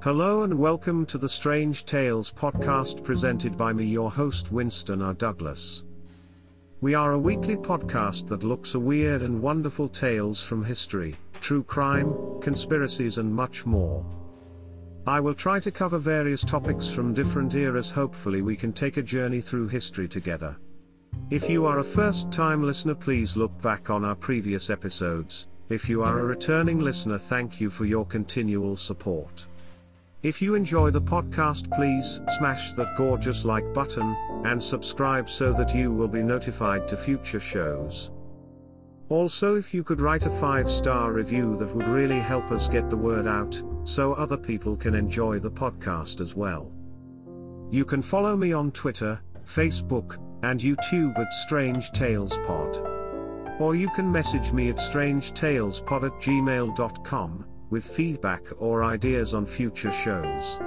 Hello and welcome to the Strange Tales podcast presented by me, your host Winston R. Douglas. We are a weekly podcast that looks at weird and wonderful tales from history, true crime, conspiracies, and much more. I will try to cover various topics from different eras, hopefully, we can take a journey through history together. If you are a first time listener, please look back on our previous episodes. If you are a returning listener, thank you for your continual support. If you enjoy the podcast, please smash that gorgeous like button and subscribe so that you will be notified to future shows. Also, if you could write a 5 star review, that would really help us get the word out so other people can enjoy the podcast as well. You can follow me on Twitter, Facebook, and YouTube at Strange Tales Pod. Or you can message me at strangetalespod at gmail.com with feedback or ideas on future shows.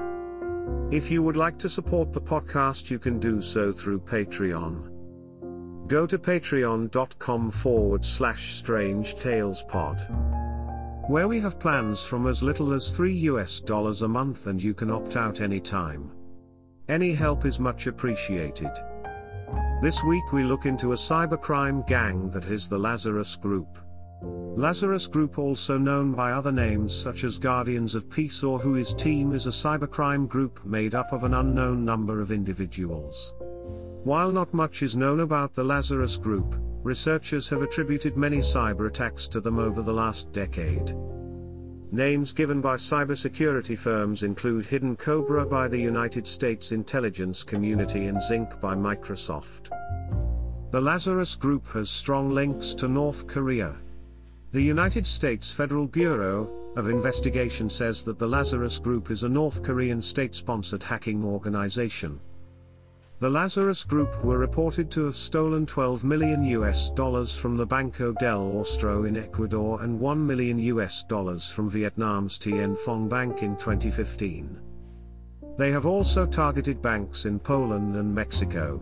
If you would like to support the podcast, you can do so through Patreon. Go to patreon.com forward slash strange tales pod. Where we have plans from as little as 3 US dollars a month and you can opt out anytime. Any help is much appreciated. This week we look into a cybercrime gang that is the Lazarus Group. Lazarus Group also known by other names such as Guardians of Peace or Who Is team is a cybercrime group made up of an unknown number of individuals. While not much is known about the Lazarus Group, researchers have attributed many cyber attacks to them over the last decade. Names given by cybersecurity firms include Hidden Cobra by the United States intelligence community and Zinc by Microsoft. The Lazarus Group has strong links to North Korea. The United States Federal Bureau of Investigation says that the Lazarus Group is a North Korean state-sponsored hacking organization. The Lazarus Group were reported to have stolen 12 million US dollars from the Banco del Austro in Ecuador and 1 million US dollars from Vietnam's Tien Phong Bank in 2015. They have also targeted banks in Poland and Mexico.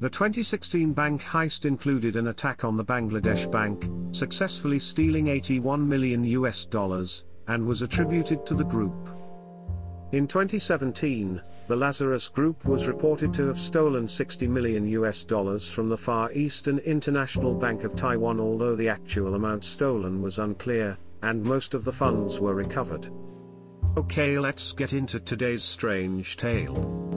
The 2016 bank heist included an attack on the Bangladesh Bank, successfully stealing 81 million US dollars, and was attributed to the group. In 2017, the Lazarus Group was reported to have stolen 60 million US dollars from the Far Eastern International Bank of Taiwan, although the actual amount stolen was unclear, and most of the funds were recovered. Okay, let's get into today's strange tale.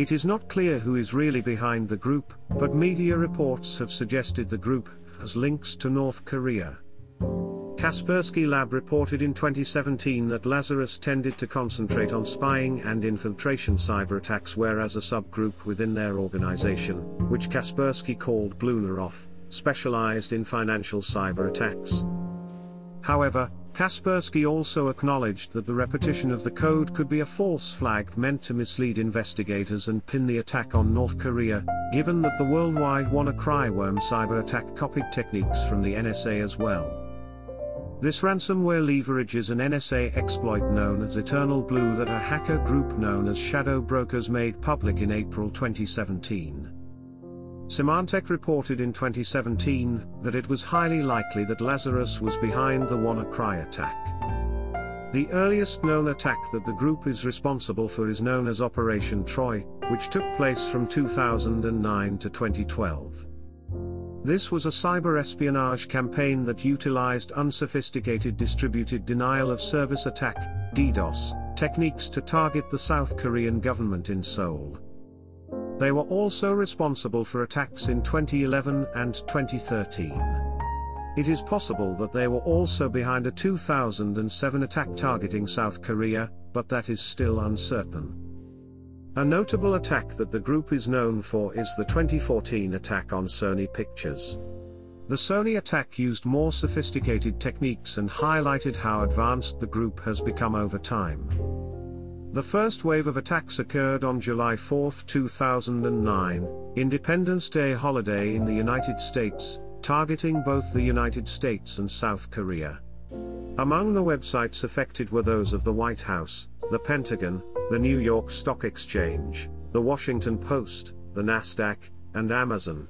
It is not clear who is really behind the group, but media reports have suggested the group has links to North Korea. Kaspersky Lab reported in 2017 that Lazarus tended to concentrate on spying and infiltration cyber attacks, whereas a subgroup within their organization, which Kaspersky called Bluenoroff, specialized in financial cyber attacks. However, Kaspersky also acknowledged that the repetition of the code could be a false flag meant to mislead investigators and pin the attack on North Korea, given that the worldwide WannaCry worm cyber attack copied techniques from the NSA as well. This ransomware leverages an NSA exploit known as Eternal Blue that a hacker group known as Shadow Brokers made public in April 2017. Symantec reported in 2017 that it was highly likely that Lazarus was behind the WannaCry attack. The earliest known attack that the group is responsible for is known as Operation Troy, which took place from 2009 to 2012. This was a cyber espionage campaign that utilized unsophisticated distributed denial of service attack, DDoS, techniques to target the South Korean government in Seoul. They were also responsible for attacks in 2011 and 2013. It is possible that they were also behind a 2007 attack targeting South Korea, but that is still uncertain. A notable attack that the group is known for is the 2014 attack on Sony Pictures. The Sony attack used more sophisticated techniques and highlighted how advanced the group has become over time. The first wave of attacks occurred on July 4, 2009, Independence Day holiday in the United States, targeting both the United States and South Korea. Among the websites affected were those of the White House, the Pentagon, the New York Stock Exchange, the Washington Post, the NASDAQ, and Amazon.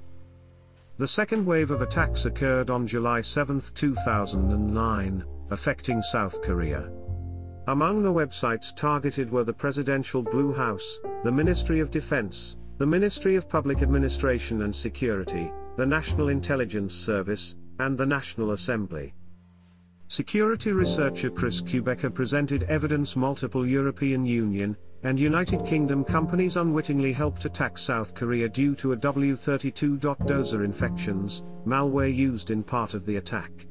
The second wave of attacks occurred on July 7, 2009, affecting South Korea. Among the websites targeted were the Presidential Blue House, the Ministry of Defense, the Ministry of Public Administration and Security, the National Intelligence Service, and the National Assembly. Security researcher Chris Kubecka presented evidence multiple European Union and United Kingdom companies unwittingly helped attack South Korea due to a W32.dozer infections, malware used in part of the attack.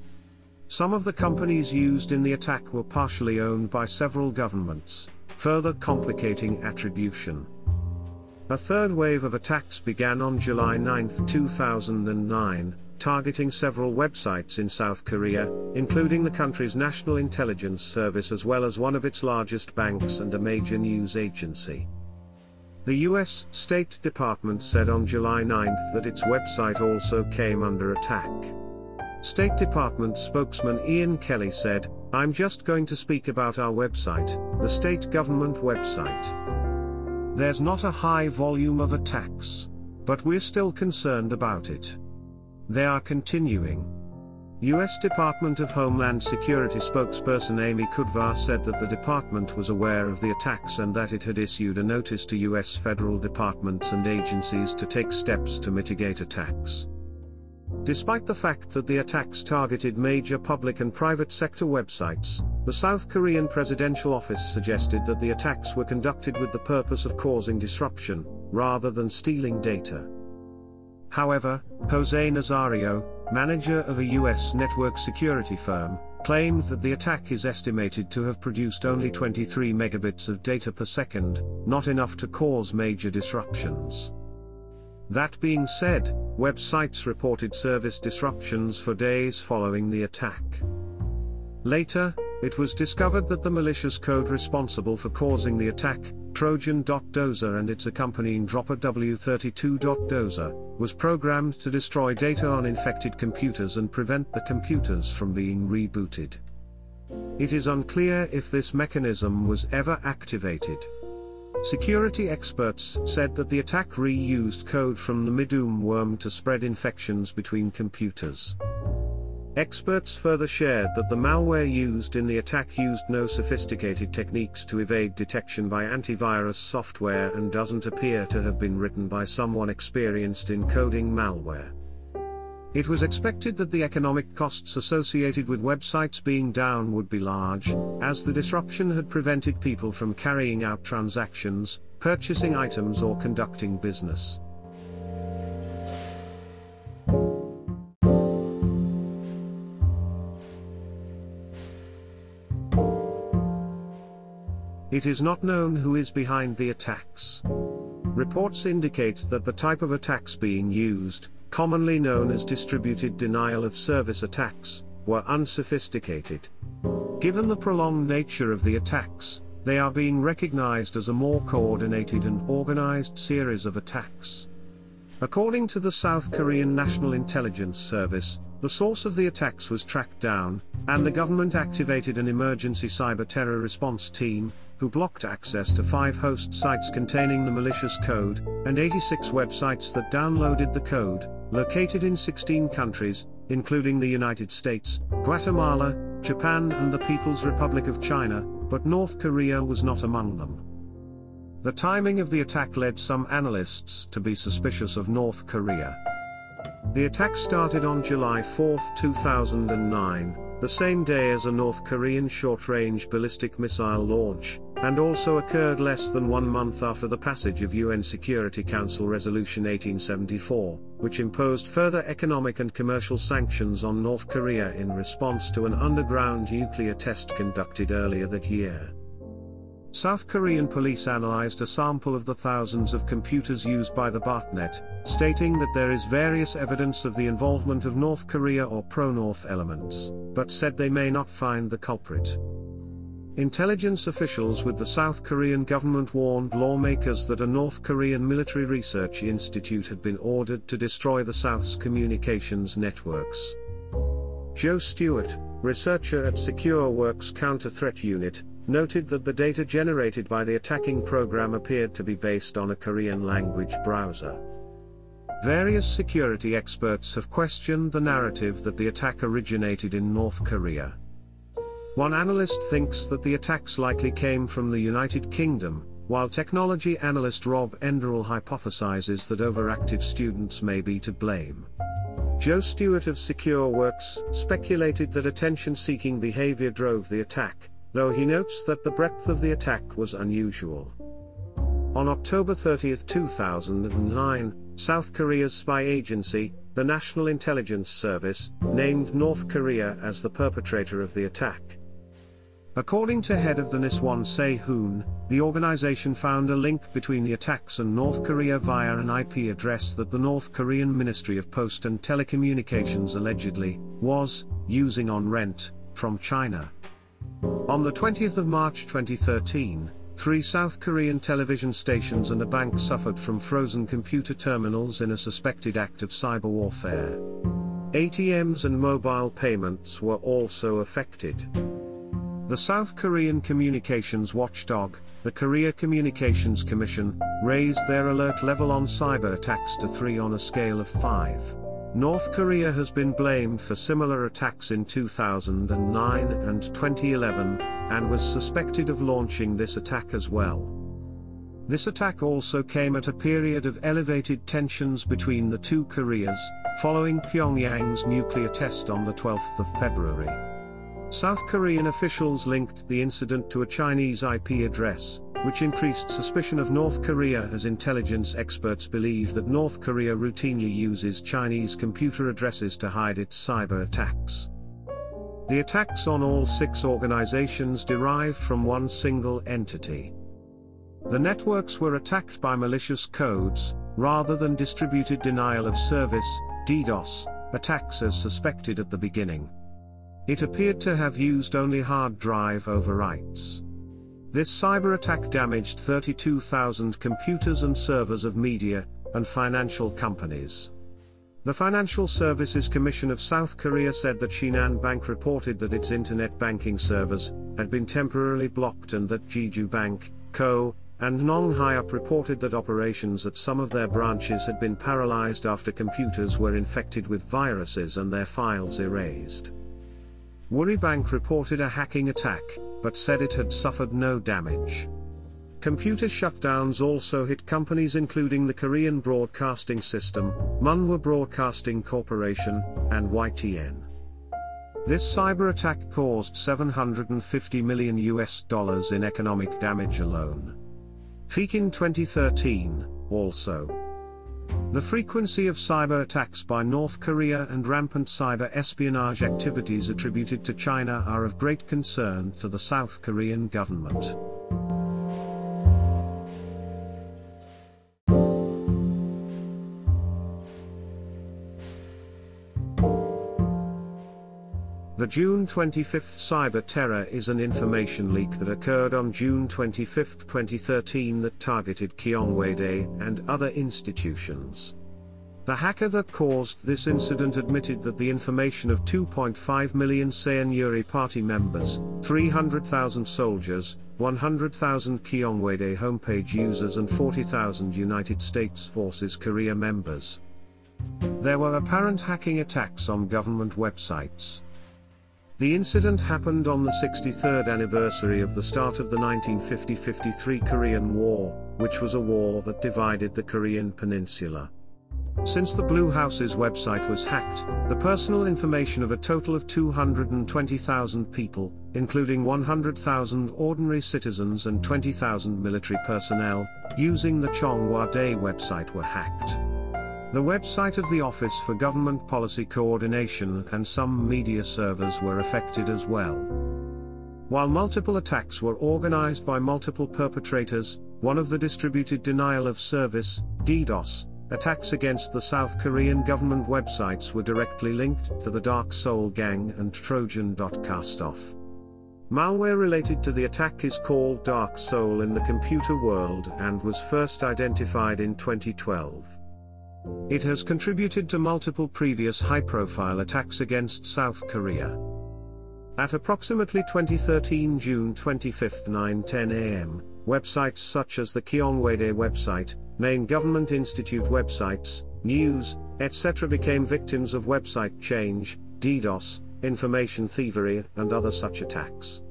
Some of the companies used in the attack were partially owned by several governments, further complicating attribution. A third wave of attacks began on July 9, 2009, targeting several websites in South Korea, including the country's National Intelligence Service as well as one of its largest banks and a major news agency. The US State Department said on July 9 that its website also came under attack. State Department spokesman Ian Kelly said, I'm just going to speak about our website, the state government website. There's not a high volume of attacks. But we're still concerned about it. They are continuing. U.S. Department of Homeland Security spokesperson Amy Kudwa said that the department was aware of the attacks and that it had issued a notice to U.S. federal departments and agencies to take steps to mitigate attacks. Despite the fact that the attacks targeted major public and private sector websites, the South Korean Presidential Office suggested that the attacks were conducted with the purpose of causing disruption, rather than stealing data. However, Jose Nazario, manager of a US network security firm, claimed that the attack is estimated to have produced only 23 megabits of data per second, not enough to cause major disruptions. That being said, websites reported service disruptions for days following the attack. Later, it was discovered that the malicious code responsible for causing the attack, Trojan.dozer and its accompanying dropper W32.dozer, was programmed to destroy data on infected computers and prevent the computers from being rebooted. It is unclear if this mechanism was ever activated. Security experts said that the attack reused code from the Mydoom worm to spread infections between computers. Experts further shared that the malware used in the attack used no sophisticated techniques to evade detection by antivirus software and doesn't appear to have been written by someone experienced in coding malware. It was expected that the economic costs associated with websites being down would be large, as the disruption had prevented people from carrying out transactions, purchasing items or conducting business. It is not known who is behind the attacks. Reports indicate that the type of attacks being used, commonly known as distributed denial of service attacks, were unsophisticated. Given the prolonged nature of the attacks, they are being recognized as a more coordinated and organized series of attacks. According to the South Korean National Intelligence Service, the source of the attacks was tracked down, and the government activated an emergency cyber terror response team, who blocked access to five host sites containing the malicious code, and 86 websites that downloaded the code, located in 16 countries, including the United States, Guatemala, Japan and the People's Republic of China, but North Korea was not among them. The timing of the attack led some analysts to be suspicious of North Korea. The attack started on July 4, 2009, the same day as a North Korean short-range ballistic missile launch, and also occurred less than one month after the passage of UN Security Council Resolution 1874, which imposed further economic and commercial sanctions on North Korea in response to an underground nuclear test conducted earlier that year. South Korean police analyzed a sample of the thousands of computers used by the botnet, stating that there is various evidence of the involvement of North Korea or pro-North elements, but said they may not find the culprit. Intelligence officials with the South Korean government warned lawmakers that a North Korean military research institute had been ordered to destroy the South's communications networks. Joe Stewart, researcher at SecureWorks Counter Threat Unit, noted that the data generated by the attacking program appeared to be based on a Korean language browser. Various security experts have questioned the narrative that the attack originated in North Korea. One analyst thinks that the attacks likely came from the United Kingdom, while technology analyst Rob Enderle hypothesizes that overactive students may be to blame. Joe Stewart of SecureWorks speculated that attention seeking behavior drove the attack, though he notes that the breadth of the attack was unusual. On October 30, 2009, South Korea's spy agency, the National Intelligence Service, named North Korea as the perpetrator of the attack. According to head of the NIS Won Sei-hoon, the organization found a link between the attacks and North Korea via an IP address that the North Korean Ministry of Post and Telecommunications allegedly was using on rent from China. On the 20th of March 2013, three South Korean television stations and a bank suffered from frozen computer terminals in a suspected act of cyber warfare. ATMs and mobile payments were also affected. The South Korean communications watchdog, the Korea Communications Commission, raised their alert level on cyber attacks to 3 on a scale of 5. North Korea has been blamed for similar attacks in 2009 and 2011, and was suspected of launching this attack as well. This attack also came at a period of elevated tensions between the two Koreas, following Pyongyang's nuclear test on the 12th of February. South Korean officials linked the incident to a Chinese IP address, which increased suspicion of North Korea as intelligence experts believe that North Korea routinely uses Chinese computer addresses to hide its cyber attacks. The attacks on all six organizations derived from one single entity. The networks were attacked by malicious codes, rather than distributed denial of service, DDoS, attacks as suspected at the beginning. It appeared to have used only hard drive overwrites. This cyber attack damaged 32,000 computers and servers of media and financial companies. The Financial Services Commission of South Korea said that Shinhan Bank reported that its internet banking servers had been temporarily blocked and that Jeju Bank, Co., and Nong Hyup reported that operations at some of their branches had been paralyzed after computers were infected with viruses and their files erased. Woori Bank reported a hacking attack, but said it had suffered no damage. Computer shutdowns also hit companies including the Korean Broadcasting System, Munhwa Broadcasting Corporation, and YTN. This cyber attack caused 750 million US dollars in economic damage alone. Peak in 2013, also. The frequency of cyber attacks by North Korea and rampant cyber espionage activities attributed to China are of great concern to the South Korean government. The June 25 cyber terror is an information leak that occurred on June 25, 2013 that targeted Cheongwadae and other institutions. The hacker that caused this incident admitted that the information of 2.5 million Saenuri party members, 300,000 soldiers, 100,000 Cheongwadae homepage users and 40,000 United States Forces Korea members. There were apparent hacking attacks on government websites. The incident happened on the 63rd anniversary of the start of the 1950-53 Korean War, which was a war that divided the Korean peninsula. Since the Blue House's website was hacked, the personal information of a total of 220,000 people, including 100,000 ordinary citizens and 20,000 military personnel, using the Cheongwadae website were hacked. The website of the Office for Government Policy Coordination and some media servers were affected as well. While multiple attacks were organized by multiple perpetrators, one of the distributed denial of service, DDoS, attacks against the South Korean government websites were directly linked to the DarkSeoul Gang and Trojan.Castov. Malware related to the attack is called DarkSeoul in the computer world and was first identified in 2012. It has contributed to multiple previous high-profile attacks against South Korea. At approximately 2013 June 25, 9:10 am, websites such as the Cheongwadae website, main government institute websites, news, etc. became victims of website change, DDoS, information thievery, and other such attacks.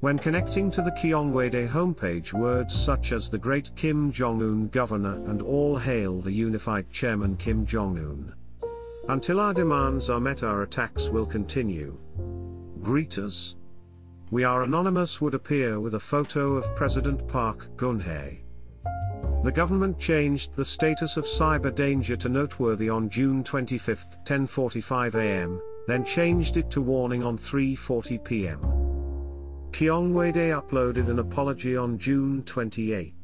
When connecting to the Cheongwadae homepage words such as the great Kim Jong-un governor and all hail the unified chairman Kim Jong-un. Until our demands are met our attacks will continue. Greet us. We are anonymous would appear with a photo of President Park Geun-hye. The government changed the status of cyber danger to noteworthy on June 25, 10:45 a.m., then changed it to warning on 3:40 p.m. Cheongwadae uploaded an apology on June 28.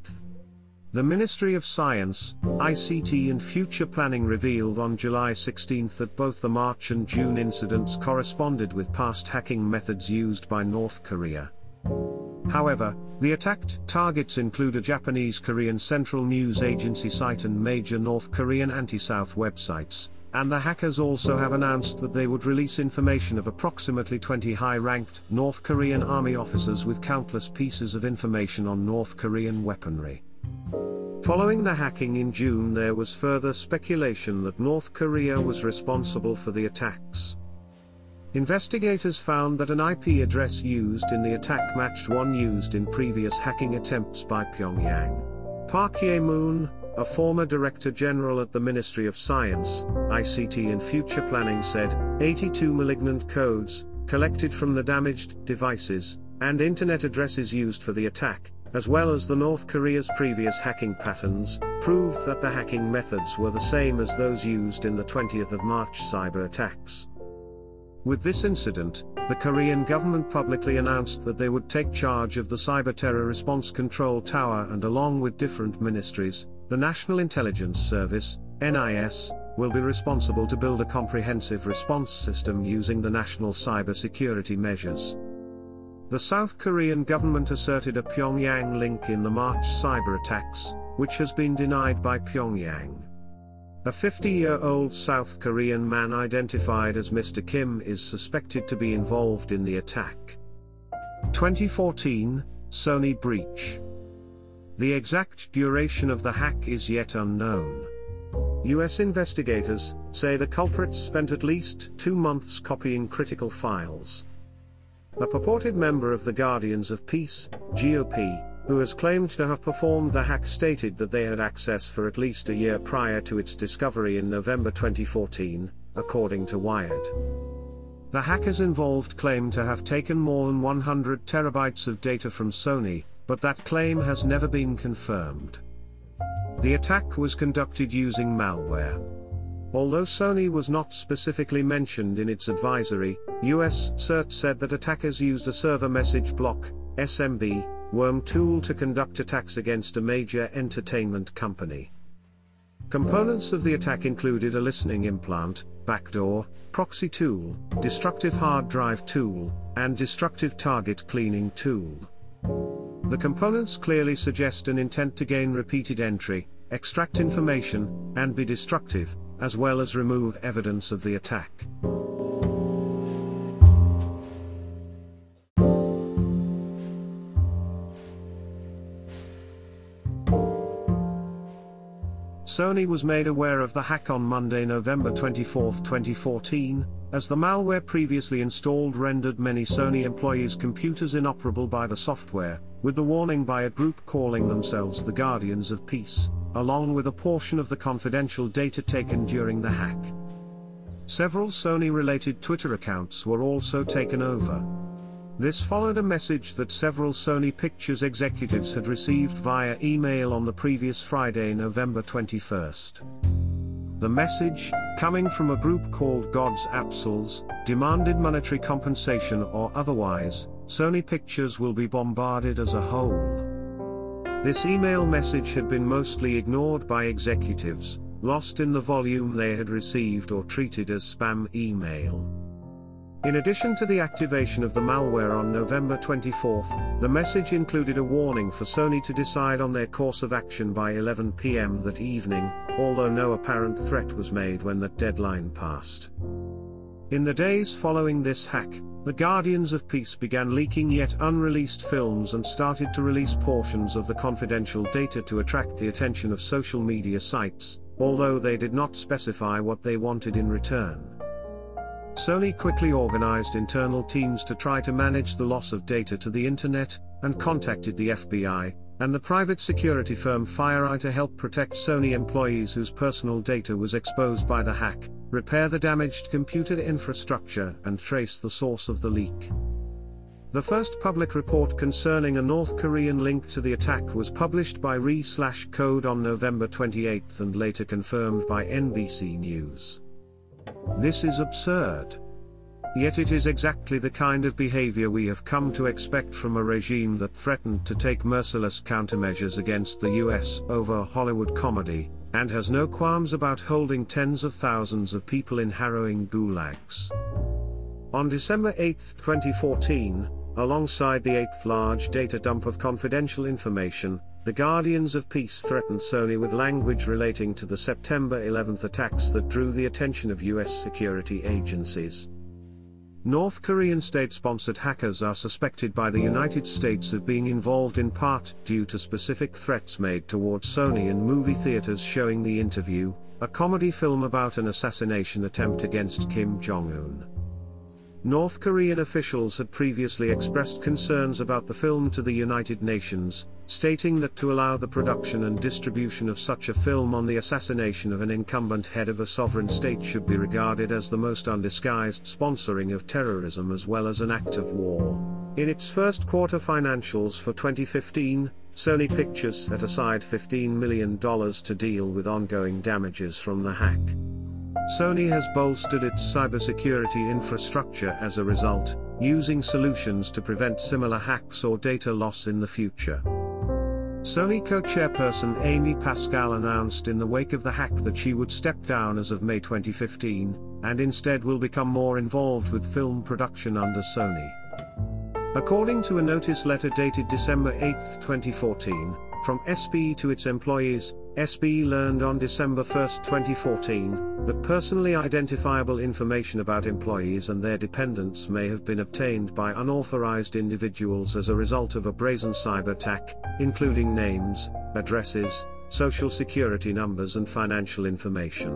The Ministry of Science, ICT and Future Planning revealed on July 16 that both the March and June incidents corresponded with past hacking methods used by North Korea. However, the attacked targets include a Japanese Korean Central News Agency site and major North Korean anti-South websites, and the hackers also have announced that they would release information of approximately 20 high-ranked North Korean army officers with countless pieces of information on North Korean weaponry. Following the hacking in June there was further speculation that North Korea was responsible for the attacks. Investigators found that an IP address used in the attack matched one used in previous hacking attempts by Pyongyang. Park Ye-moon, a former Director General at the Ministry of Science, ICT and Future Planning said, 82 malignant codes, collected from the damaged devices, and internet addresses used for the attack, as well as the North Korea's previous hacking patterns, proved that the hacking methods were the same as those used in the 20th of March cyber attacks. With this incident, the Korean government publicly announced that they would take charge of the Cyber Terror Response Control Tower and along with different ministries, the National Intelligence Service, NIS, will be responsible to build a comprehensive response system using the national cyber security measures. The South Korean government asserted a Pyongyang link in the March cyber attacks, which has been denied by Pyongyang. A 50-year-old South Korean man identified as Mr. Kim is suspected to be involved in the attack. 2014, Sony breach. The exact duration of the hack is yet unknown. US investigators say the culprits spent at least two months copying critical files. A purported member of the Guardians of Peace, GOP, who has claimed to have performed the hack stated that they had access for at least a year prior to its discovery in November 2014, according to Wired. The hackers involved claim to have taken more than 100 terabytes of data from Sony, but that claim has never been confirmed. The attack was conducted using malware. Although Sony was not specifically mentioned in its advisory, US CERT said that attackers used a server message block, SMB, worm tool to conduct attacks against a major entertainment company. Components of the attack included a listening implant, backdoor, proxy tool, destructive hard drive tool, and destructive target cleaning tool. The components clearly suggest an intent to gain repeated entry, extract information, and be destructive, as well as remove evidence of the attack. Sony was made aware of the hack on Monday, November 24, 2014, as the malware previously installed rendered many Sony employees' computers inoperable by the software, with the warning by a group calling themselves the Guardians of Peace, along with a portion of the confidential data taken during the hack. Several Sony-related Twitter accounts were also taken over. This followed a message that several Sony Pictures executives had received via email on the previous Friday, November 21st. The message, coming from a group called God'sApstls, demanded monetary compensation or otherwise, Sony Pictures will be bombarded as a whole. This email message had been mostly ignored by executives, lost in the volume they had received or treated as spam email. In addition to the activation of the malware on November 24, the message included a warning for Sony to decide on their course of action by 11 pm that evening, although no apparent threat was made when that deadline passed. In the days following this hack, the Guardians of Peace began leaking yet unreleased films and started to release portions of the confidential data to attract the attention of social media sites, although they did not specify what they wanted in return. Sony quickly organized internal teams to try to manage the loss of data to the internet, and contacted the FBI, and the private security firm FireEye to help protect Sony employees whose personal data was exposed by the hack, repair the damaged computer infrastructure and trace the source of the leak. The first public report concerning a North Korean link to the attack was published by Re/Code on November 28 and later confirmed by NBC News. This is absurd. Yet it is exactly the kind of behavior we have come to expect from a regime that threatened to take merciless countermeasures against the US over Hollywood comedy, and has no qualms about holding tens of thousands of people in harrowing gulags. On December 8, 2014, alongside the eighth large data dump of confidential information, the Guardians of Peace threatened Sony with language relating to the September 11 attacks that drew the attention of US security agencies. North Korean state-sponsored hackers are suspected by the United States of being involved in part due to specific threats made towards Sony and movie theaters showing The Interview, a comedy film about an assassination attempt against Kim Jong-un. North Korean officials had previously expressed concerns about the film to the United Nations, stating that to allow the production and distribution of such a film on the assassination of an incumbent head of a sovereign state should be regarded as the most undisguised sponsoring of terrorism as well as an act of war. In its first quarter financials for 2015, Sony Pictures set aside $15 million to deal with ongoing damages from the hack. Sony has bolstered its cybersecurity infrastructure as a result, using solutions to prevent similar hacks or data loss in the future. Sony co-chairperson Amy Pascal announced in the wake of the hack that she would step down as of May 2015, and instead will become more involved with film production under Sony. According to a notice letter dated December 8, 2014, from SPE to its employees, SPE learned on December 1, 2014, that personally identifiable information about employees and their dependents may have been obtained by unauthorized individuals as a result of a brazen cyber attack, including names, addresses, social security numbers and financial information.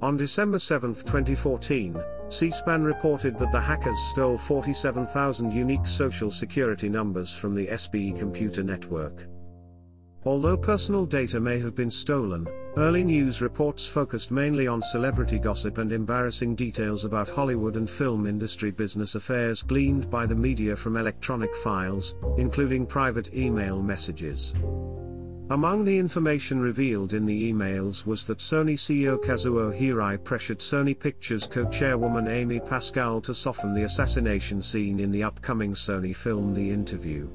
On December 7, 2014, C-SPAN reported that the hackers stole 47,000 unique social security numbers from the SPE computer network. Although personal data may have been stolen, early news reports focused mainly on celebrity gossip and embarrassing details about Hollywood and film industry business affairs gleaned by the media from electronic files, including private email messages. Among the information revealed in the emails was that Sony CEO Kazuo Hirai pressured Sony Pictures co-chairwoman Amy Pascal to soften the assassination scene in the upcoming Sony film The Interview.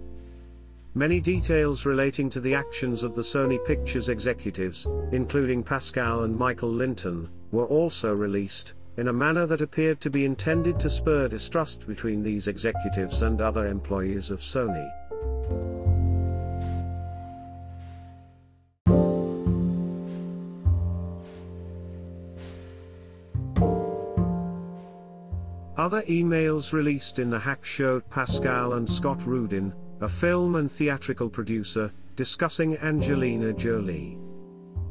Many details relating to the actions of the Sony Pictures executives, including Pascal and Michael Lynton, were also released, in a manner that appeared to be intended to spur distrust between these executives and other employees of Sony. Other emails released in the hack showed Pascal and Scott Rudin, a film and theatrical producer, discussing Angelina Jolie.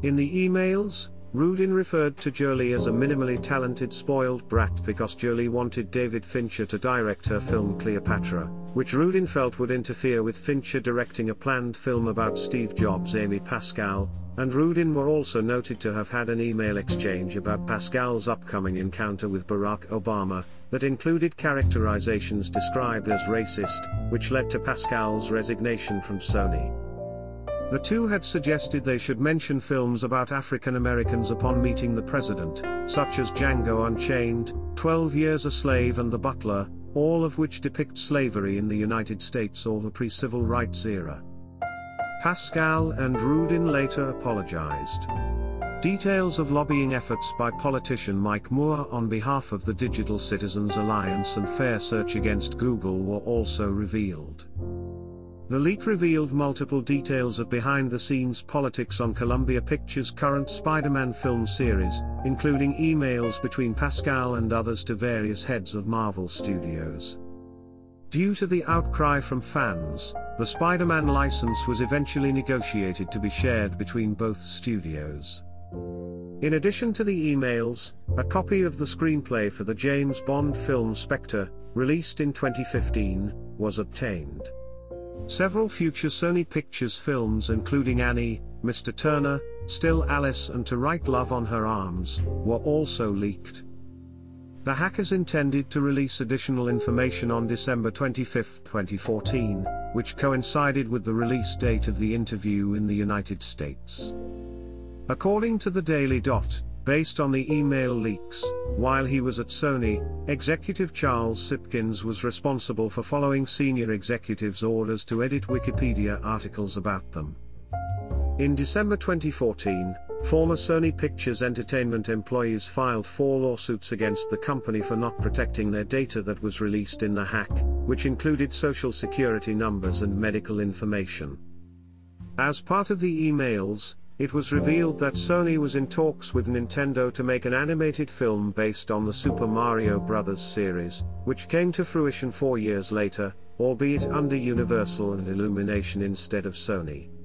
In the emails, Rudin referred to Jolie as a minimally talented spoiled brat because Jolie wanted David Fincher to direct her film Cleopatra, which Rudin felt would interfere with Fincher directing a planned film about Steve Jobs. Amy Pascal, and Rudin were also noted to have had an email exchange about Pascal's upcoming encounter with Barack Obama, that included characterizations described as racist, which led to Pascal's resignation from Sony. The two had suggested they should mention films about African Americans upon meeting the president, such as Django Unchained, 12 Years a Slave and The Butler, all of which depict slavery in the United States or the pre-civil rights era. Pascal and Rudin later apologized. Details of lobbying efforts by politician Mike Moore on behalf of the Digital Citizens Alliance and Fair Search against Google were also revealed. The leak revealed multiple details of behind-the-scenes politics on Columbia Pictures' current Spider-Man film series, including emails between Pascal and others to various heads of Marvel Studios. Due to the outcry from fans, the Spider-Man license was eventually negotiated to be shared between both studios. In addition to the emails, a copy of the screenplay for the James Bond film Spectre, released in 2015, was obtained. Several future Sony Pictures films including Annie, Mr. Turner, Still Alice and To Write Love on Her Arms, were also leaked. The hackers intended to release additional information on December 25, 2014, which coincided with the release date of the interview in the United States. According to the Daily Dot, based on the email leaks, while he was at Sony, executive Charles Sipkins was responsible for following senior executives' orders to edit Wikipedia articles about them. In December 2014, Former Sony Pictures Entertainment employees filed four lawsuits against the company for not protecting their data that was released in the hack, which included social security numbers and medical information. As part of the emails, it was revealed that Sony was in talks with Nintendo to make an animated film based on the Super Mario Bros. series, which came to fruition four years later, albeit under Universal and Illumination instead of Sony.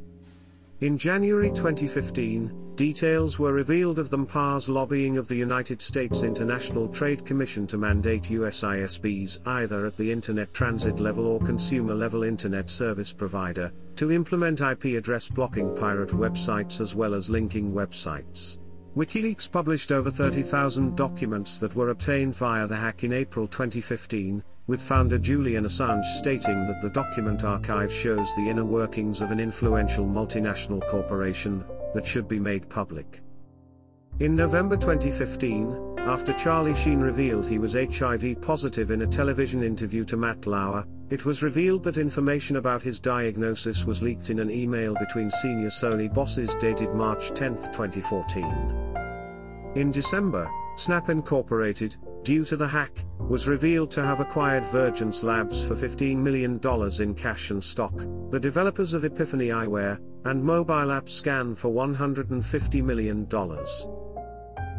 In January 2015, details were revealed of the MPA's lobbying of the United States International Trade Commission to mandate US ISPs either at the Internet Transit level or consumer level Internet Service Provider, to implement IP address blocking pirate websites as well as linking websites. WikiLeaks published over 30,000 documents that were obtained via the hack in April 2015, with founder Julian Assange stating that the document archive shows the inner workings of an influential multinational corporation that should be made public. In November 2015, after Charlie Sheen revealed he was HIV positive in a television interview to Matt Lauer, it was revealed that information about his diagnosis was leaked in an email between senior Sony bosses dated March 10, 2014. In December, Snap Incorporated, due to the hack, was revealed to have acquired Vergence Labs for $15 million in cash and stock, the developers of Epiphany Eyewear, and Mobile App Scan for $150 million.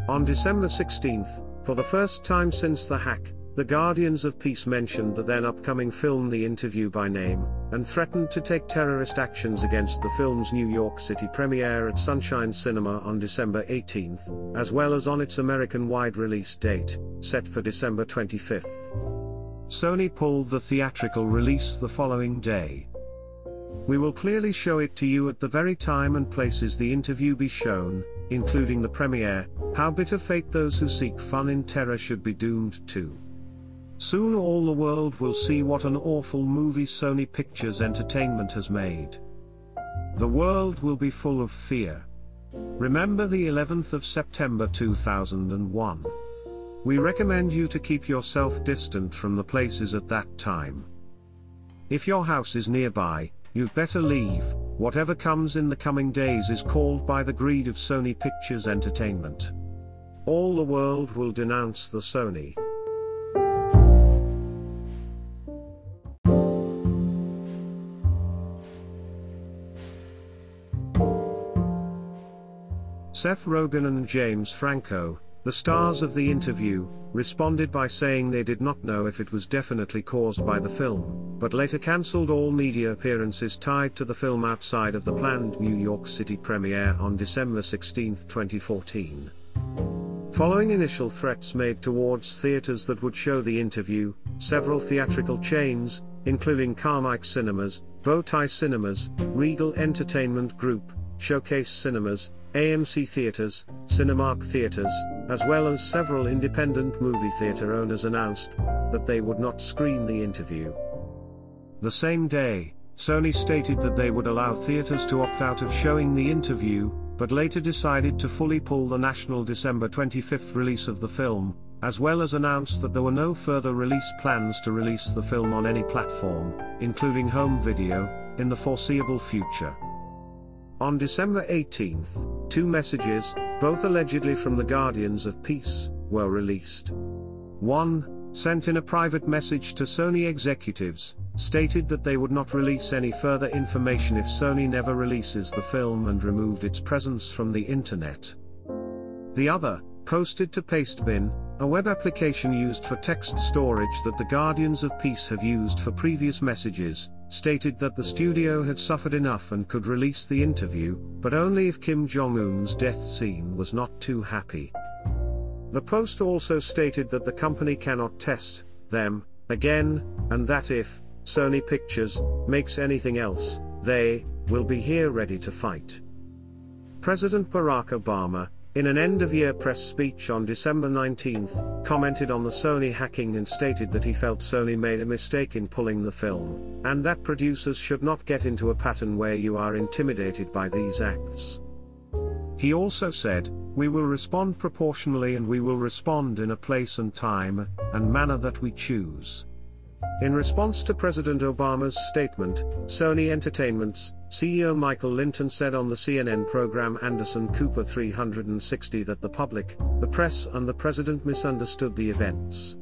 On December 16, for the first time since the hack, the Guardians of Peace mentioned the then upcoming film The Interview by name, and threatened to take terrorist actions against the film's New York City premiere at Sunshine Cinema on December 18, as well as on its American wide release date, set for December 25. Sony pulled the theatrical release the following day. We will clearly show it to you at the very time and places the interview be shown, including the premiere, how bitter fate those who seek fun in terror should be doomed to. Soon all the world will see what an awful movie Sony Pictures Entertainment has made. The world will be full of fear. Remember the 11th of September 2001. We recommend you to keep yourself distant from the places at that time. If your house is nearby, you'd better leave, whatever comes in the coming days is called by the greed of Sony Pictures Entertainment. All the world will denounce the Sony. Seth Rogen and James Franco, the stars of the interview, responded by saying they did not know if it was definitely caused by the film, but later cancelled all media appearances tied to the film outside of the planned New York City premiere on December 16, 2014. Following initial threats made towards theaters that would show the interview, several theatrical chains, including Carmike Cinemas, Bowtie Cinemas, Regal Entertainment Group, Showcase Cinemas, AMC Theaters, Cinemark Theaters, as well as several independent movie theater owners announced that they would not screen the interview. The same day, Sony stated that they would allow theaters to opt out of showing the interview, but later decided to fully pull the national December 25 release of the film, as well as announce that there were no further release plans to release the film on any platform, including home video, in the foreseeable future. On December 18, two messages, both allegedly from the Guardians of Peace, were released. One, sent in a private message to Sony executives, stated that they would not release any further information if Sony never releases the film and removed its presence from the internet. The other, posted to Pastebin, a web application used for text storage that the Guardians of Peace have used for previous messages, stated that the studio had suffered enough and could release the interview, but only if Kim Jong un's death scene was not too happy. The Post also stated that the company cannot test them again, and that if Sony Pictures makes anything else, they will be here ready to fight. President Barack Obama, in an end-of-year press speech on December 19, commented on the Sony hacking and stated that he felt Sony made a mistake in pulling the film, and that producers should not get into a pattern where you are intimidated by these acts. He also said, We will respond proportionally and we will respond in a place and time, and manner that we choose. In response to President Obama's statement, Sony Entertainment's CEO Michael Lynton said on the CNN program Anderson Cooper 360 that the public, the press and the president misunderstood the events.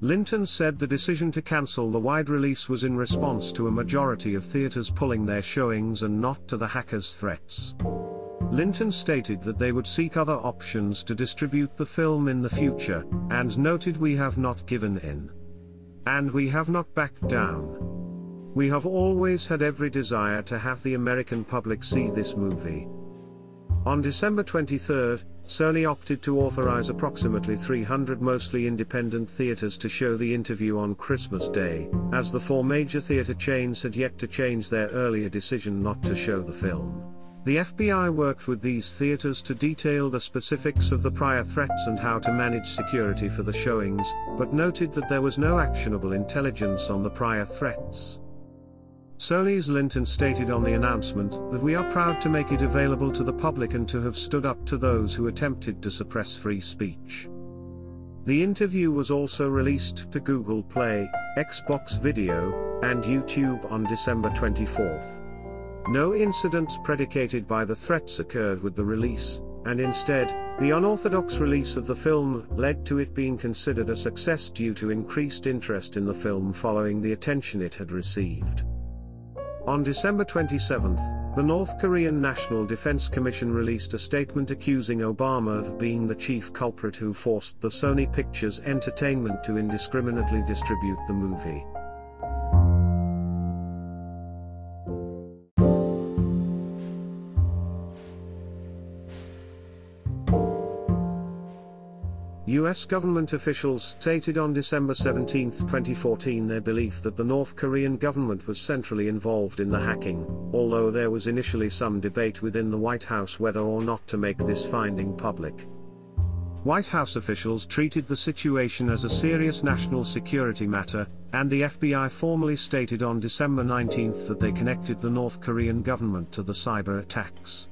Lynton said the decision to cancel the wide release was in response to a majority of theaters pulling their showings and not to the hackers' threats. Lynton stated that they would seek other options to distribute the film in the future, and noted we have not given in. And we have not backed down. We have always had every desire to have the American public see this movie. On December 23, Sony opted to authorize approximately 300 mostly independent theaters to show the interview on Christmas Day, as the four major theater chains had yet to change their earlier decision not to show the film. The FBI worked with these theaters to detail the specifics of the prior threats and how to manage security for the showings, but noted that there was no actionable intelligence on the prior threats. Sony's Lynton stated on the announcement that we are proud to make it available to the public and to have stood up to those who attempted to suppress free speech. The interview was also released to Google Play, Xbox Video, and YouTube on December 24. No incidents predicated by the threats occurred with the release, and instead, the unorthodox release of the film led to it being considered a success due to increased interest in the film following the attention it had received. On December 27, the North Korean National Defense Commission released a statement accusing Obama of being the chief culprit who forced the Sony Pictures Entertainment to indiscriminately distribute the movie. US government officials stated on December 17, 2014 their belief that the North Korean government was centrally involved in the hacking, although there was initially some debate within the White House whether or not to make this finding public. White House officials treated the situation as a serious national security matter, and the FBI formally stated on December 19 that they connected the North Korean government to the cyber attacks.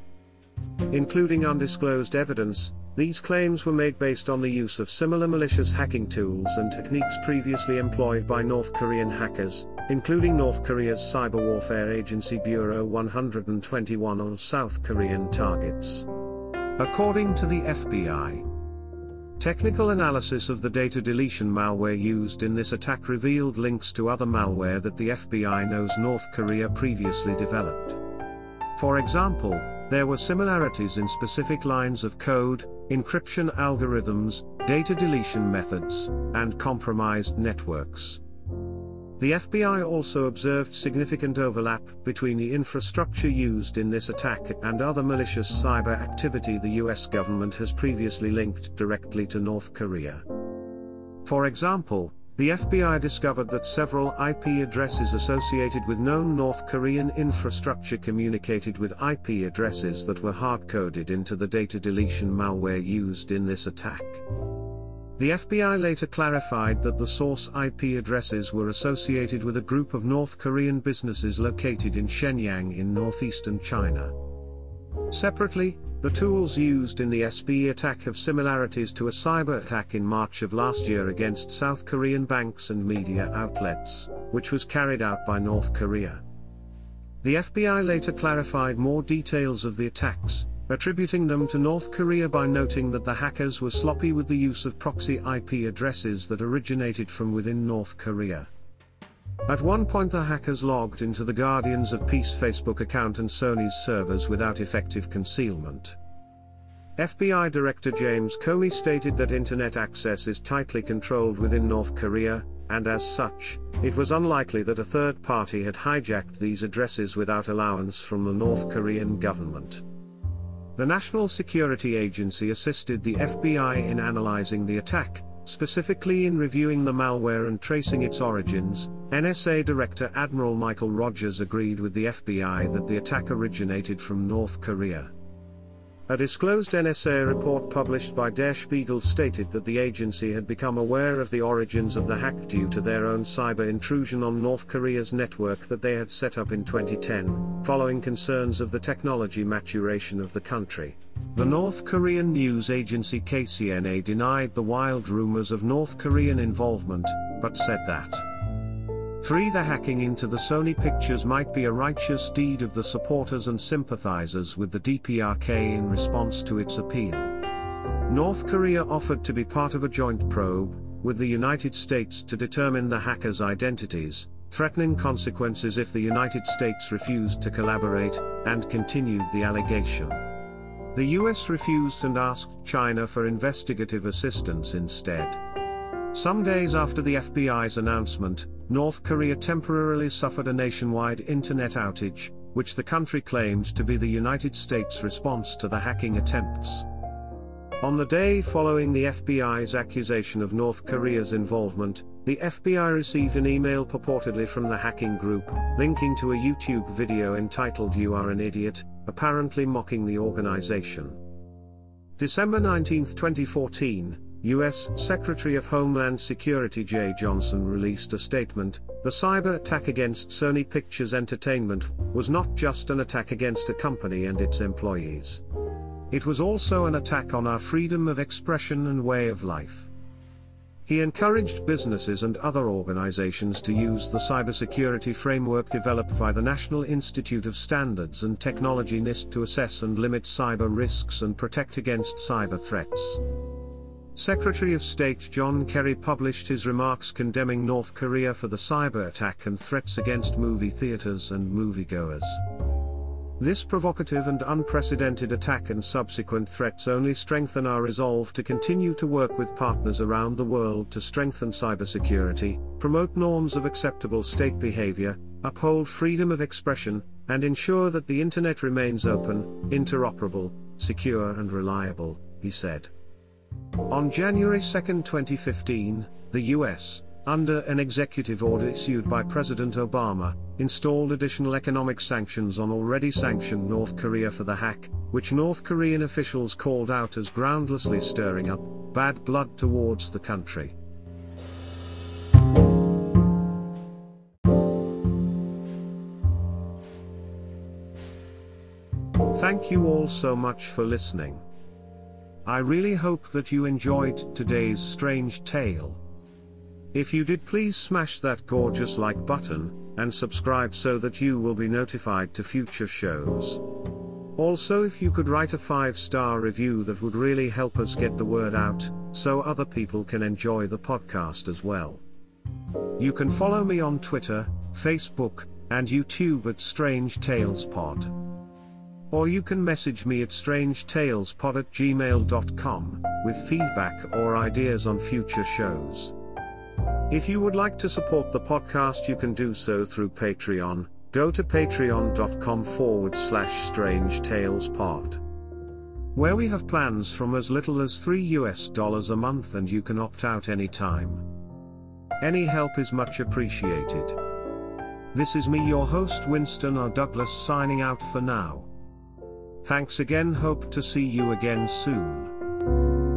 Including undisclosed evidence, these claims were made based on the use of similar malicious hacking tools and techniques previously employed by North Korean hackers, including North Korea's cyber warfare agency Bureau 121 on South Korean targets. According to the FBI, Technical analysis of the data deletion malware used in this attack revealed links to other malware that the FBI knows North Korea previously developed. For example, there were similarities in specific lines of code, encryption algorithms, data deletion methods, and compromised networks. The FBI also observed significant overlap between the infrastructure used in this attack and other malicious cyber activity the US government has previously linked directly to North Korea. For example, the FBI discovered that several IP addresses associated with known North Korean infrastructure communicated with IP addresses that were hard-coded into the data deletion malware used in this attack. The FBI later clarified that the source IP addresses were associated with a group of North Korean businesses located in Shenyang in northeastern China. Separately, the tools used in the SB attack have similarities to a cyber attack in March of last year against South Korean banks and media outlets, which was carried out by North Korea. The FBI later clarified more details of the attacks, attributing them to North Korea by noting that the hackers were sloppy with the use of proxy IP addresses that originated from within North Korea. At one point the hackers logged into the Guardians of Peace Facebook account and Sony's servers without effective concealment. FBI Director James Comey stated that internet access is tightly controlled within North Korea, and as such, it was unlikely that a third party had hijacked these addresses without allowance from the North Korean government. The National Security Agency assisted the FBI in analyzing the attack, specifically in reviewing the malware and tracing its origins. NSA Director Admiral Michael Rogers agreed with the FBI that the attack originated from North Korea. A disclosed NSA report published by Der Spiegel stated that the agency had become aware of the origins of the hack due to their own cyber intrusion on North Korea's network that they had set up in 2010, following concerns of the technology maturation of the country. The North Korean news agency KCNA denied the wild rumors of North Korean involvement, but said that 3. The hacking into the Sony pictures might be a righteous deed of the supporters and sympathizers with the DPRK in response to its appeal. North Korea offered to be part of a joint probe, with the United States to determine the hackers' identities, threatening consequences if the United States refused to collaborate, and continued the allegation. The US refused and asked China for investigative assistance instead. Some days after the FBI's announcement, North Korea temporarily suffered a nationwide internet outage, which the country claimed to be the United States' response to the hacking attempts. On the day following the FBI's accusation of North Korea's involvement, the FBI received an email purportedly from the hacking group, linking to a YouTube video entitled You Are an Idiot, apparently mocking the organization. December 19, 2014, U.S. Secretary of Homeland Security Jeh Johnson released a statement The cyber attack against Sony Pictures Entertainment was not just an attack against a company and its employees. It was also an attack on our freedom of expression and way of life. He encouraged businesses and other organizations to use the cybersecurity framework developed by the National Institute of Standards and Technology NIST to assess and limit cyber risks and protect against cyber threats. Secretary of State John Kerry published his remarks condemning North Korea for the cyber attack and threats against movie theaters and moviegoers. This provocative and unprecedented attack and subsequent threats only strengthen our resolve to continue to work with partners around the world to strengthen cybersecurity, promote norms of acceptable state behavior, uphold freedom of expression, and ensure that the Internet remains open, interoperable, secure, and reliable, he said. On January 2, 2015, the US, under an executive order issued by President Obama, installed additional economic sanctions on already sanctioned North Korea for the hack, which North Korean officials called out as groundlessly stirring up bad blood towards the country. Thank you all so much for listening. I really hope that you enjoyed today's strange tale. If you did please smash that gorgeous like button, and subscribe so that you will be notified to future shows. Also if you could write a 5-star review that would really help us get the word out, so other people can enjoy the podcast as well. You can follow me on Twitter, Facebook, and YouTube at Strange Tales Pod. Or you can message me at strangetalespod at gmail.com, with feedback or ideas on future shows. If you would like to support the podcast, you can do so through Patreon. Go to patreon.com forward slash strange tales pod. Where we have plans from as little as 3 US dollars a month and you can opt out anytime. Any help is much appreciated. This is me, your host Winston R. Douglas, signing out for now. Thanks again, hope to see you again soon.